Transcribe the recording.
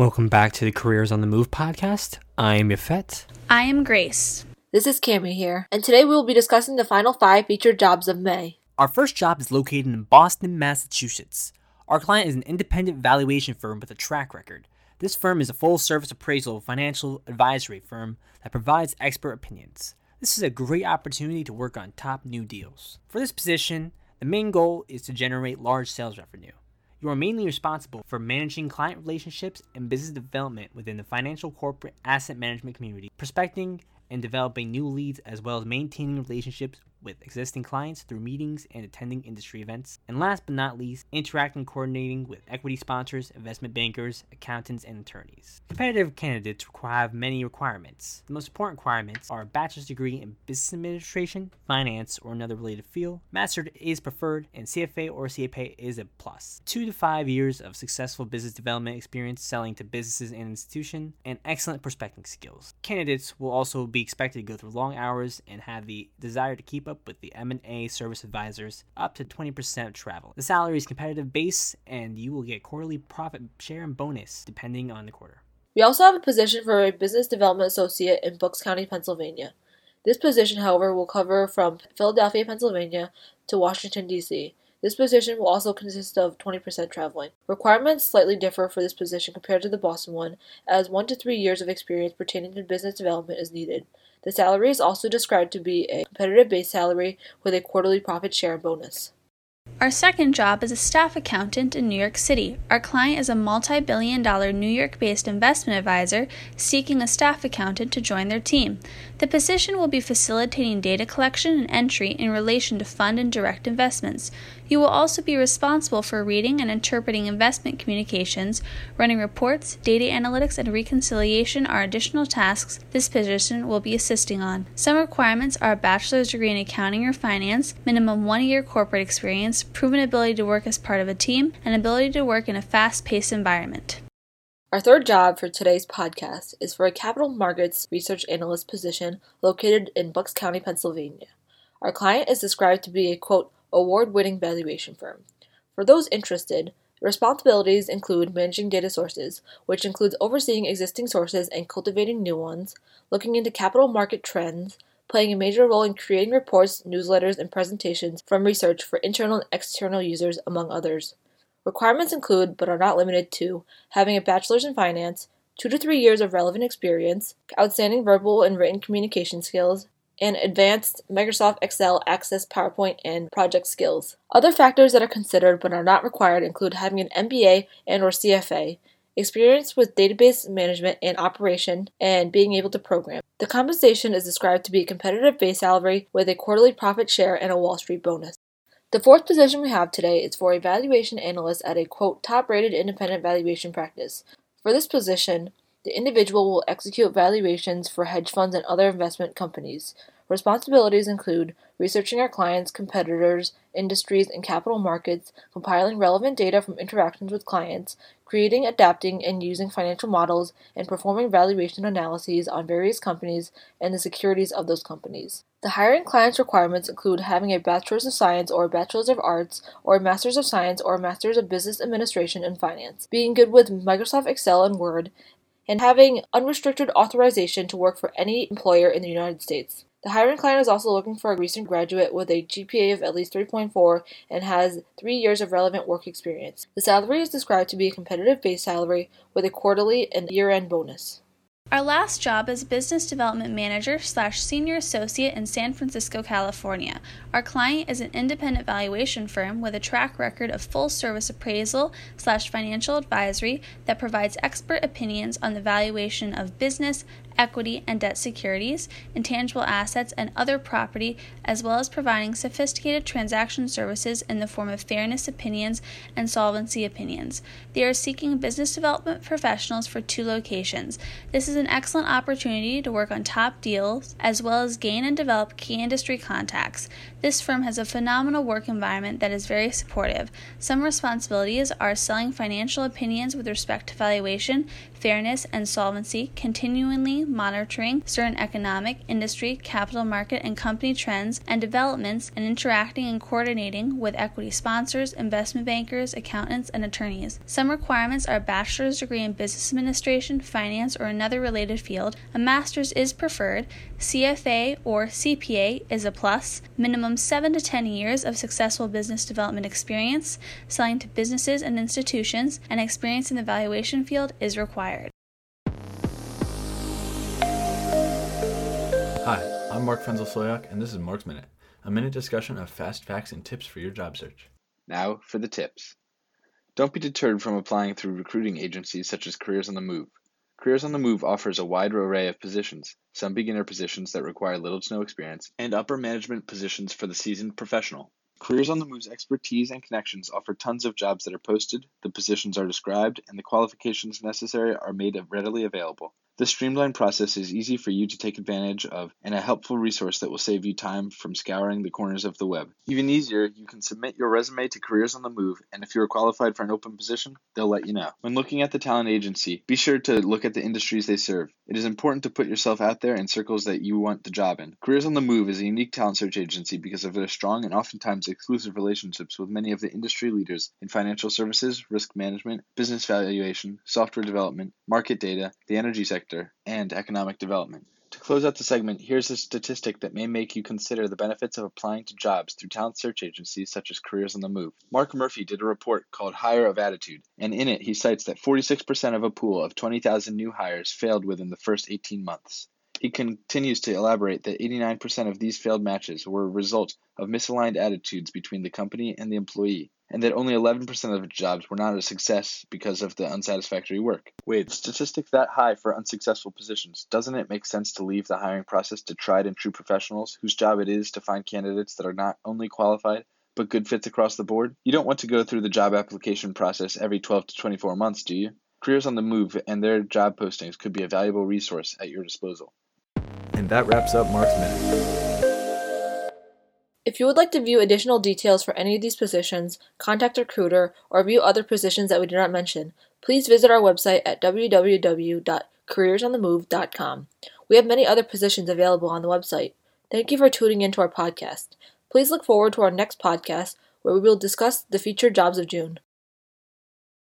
Welcome back to the Careers on the Move podcast. I am Yafet. I am Grace. This is Cami here, and today we will be discussing the final five featured jobs of May. Our first job is located in Boston, Massachusetts. Our client is an independent valuation firm with a track record. This firm is a full service appraisal financial advisory firm that provides expert opinions. This is a great opportunity to work on top new deals. For this position, the main goal is to generate large sales revenue. You are mainly responsible for managing client relationships and business development within the financial corporate asset management community, prospecting and developing new leads, as well as maintaining relationships with existing clients through meetings and attending industry events. And last but not least, interacting and coordinating with equity sponsors, investment bankers, accountants, and attorneys. Competitive candidates have many requirements. The most important requirements are a bachelor's degree in business administration, finance, or another related field. Master is preferred, and CFA or CPA is a plus. Two to five years of successful business development experience selling to businesses and institutions, and excellent prospecting skills. Candidates will also be expected to go through long hours and have the desire to keep up with the M&A service advisors up to 20% travel. The salary is competitive base and you will get quarterly profit share and bonus depending on the quarter. We also have a position for a business development associate in Bucks County, Pennsylvania. This position, however, will cover from Philadelphia, Pennsylvania to Washington, D.C. This position will also consist of 20% traveling. Requirements slightly differ for this position compared to the Boston one, as 1 to 3 years of experience pertaining to business development is needed. The salary is also described to be a competitive base salary with a quarterly profit share bonus. Our second job is a staff accountant in New York City. Our client is a multi billion dollar New York based investment advisor seeking a staff accountant to join their team. The position will be facilitating data collection and entry in relation to fund and direct investments. You will also be responsible for reading and interpreting investment communications, running reports, data analytics, and reconciliation are additional tasks this position will be assisting on. Some requirements are a bachelor's degree in accounting or finance, minimum one year corporate experience, proven ability to work as part of a team, and ability to work in a fast paced environment. Our third job for today's podcast is for a capital markets research analyst position located in Bucks County, Pennsylvania. Our client is described to be a quote, award winning valuation firm. For those interested, responsibilities include managing data sources, which includes overseeing existing sources and cultivating new ones, looking into capital market trends, playing a major role in creating reports, newsletters, and presentations from research for internal and external users, among others. Requirements include, but are not limited to, having a bachelor's in finance, two to three years of relevant experience, outstanding verbal and written communication skills, and advanced Microsoft Excel, Access, PowerPoint, and project skills. Other factors that are considered but are not required include having an MBA and or CFA, experience with database management and operation, and being able to program. The compensation is described to be a competitive base salary with a quarterly profit share and a Wall Street bonus. The fourth position we have today is for a valuation analyst at a quote top rated independent valuation practice. For this position, the individual will execute valuations for hedge funds and other investment companies. Responsibilities include researching our clients, competitors, industries, and capital markets, compiling relevant data from interactions with clients, creating, adapting, and using financial models, and performing valuation analyses on various companies and the securities of those companies. The hiring clients requirements include having a Bachelor's of Science or a Bachelor's of Arts or a Master's of Science or a Master's of Business Administration and Finance, being good with Microsoft Excel and Word, and having unrestricted authorization to work for any employer in the United States. The hiring client is also looking for a recent graduate with a GPA of at least 3.4 and has three years of relevant work experience. The salary is described to be a competitive base salary with a quarterly and year end bonus. Our last job is business development manager slash senior associate in San Francisco, California. Our client is an independent valuation firm with a track record of full service appraisal slash financial advisory that provides expert opinions on the valuation of business, equity and debt securities, intangible assets, and other property, as well as providing sophisticated transaction services in the form of fairness opinions and solvency opinions. They are seeking business development professionals for two locations. This is an excellent opportunity to work on top deals as well as gain and develop key industry contacts. This firm has a phenomenal work environment that is very supportive. Some responsibilities are selling financial opinions with respect to valuation, fairness, and solvency, continually monitoring certain economic, industry, capital market, and company trends and developments, and interacting and coordinating with equity sponsors, investment bankers, accountants, and attorneys. Some requirements are a bachelor's degree in business administration, finance, or another related field. A master's is preferred. CFA or CPA is a plus. Minimum 7 to 10 years of successful business development experience, selling to businesses and institutions, and experience in the valuation field is required. I'm Mark Frenzel Soyak, and this is Mark's Minute, a minute discussion of fast facts and tips for your job search. Now for the tips. Don't be deterred from applying through recruiting agencies such as Careers on the Move. Careers on the Move offers a wide array of positions, some beginner positions that require little to no experience, and upper management positions for the seasoned professional. Careers on the Move's expertise and connections offer tons of jobs that are posted, the positions are described, and the qualifications necessary are made readily available. This streamlined process is easy for you to take advantage of and a helpful resource that will save you time from scouring the corners of the web. Even easier, you can submit your resume to Careers on the Move, and if you are qualified for an open position, they'll let you know. When looking at the talent agency, be sure to look at the industries they serve. It is important to put yourself out there in circles that you want the job in. Careers on the Move is a unique talent search agency because of their strong and oftentimes exclusive relationships with many of the industry leaders in financial services, risk management, business valuation, software development, market data, the energy sector, sector, and economic development. To close out the segment, here's a statistic that may make you consider the benefits of applying to jobs through talent search agencies such as Careers on the Move. Mark Murphy did a report called Hiring for Attitude, and in it he cites that 46% of a pool of 20,000 new hires failed within the first 18 months. He continues to elaborate that 89% of these failed matches were a result of misaligned attitudes between the company and the employee and that only 11% of jobs were not a success because of the unsatisfactory work. With statistics that high for unsuccessful positions, doesn't it make sense to leave the hiring process to tried and true professionals whose job it is to find candidates that are not only qualified, but good fits across the board? You don't want to go through the job application process every 12 to 24 months, do you? Careers on the Move and their job postings could be a valuable resource at your disposal. And that wraps up Mark's Minute. If you would like to view additional details for any of these positions, contact a recruiter, or view other positions that we did not mention, please visit our website at www.careersonthemove.com. We have many other positions available on the website. Thank you for tuning into our podcast. Please look forward to our next podcast where we will discuss the featured jobs of June.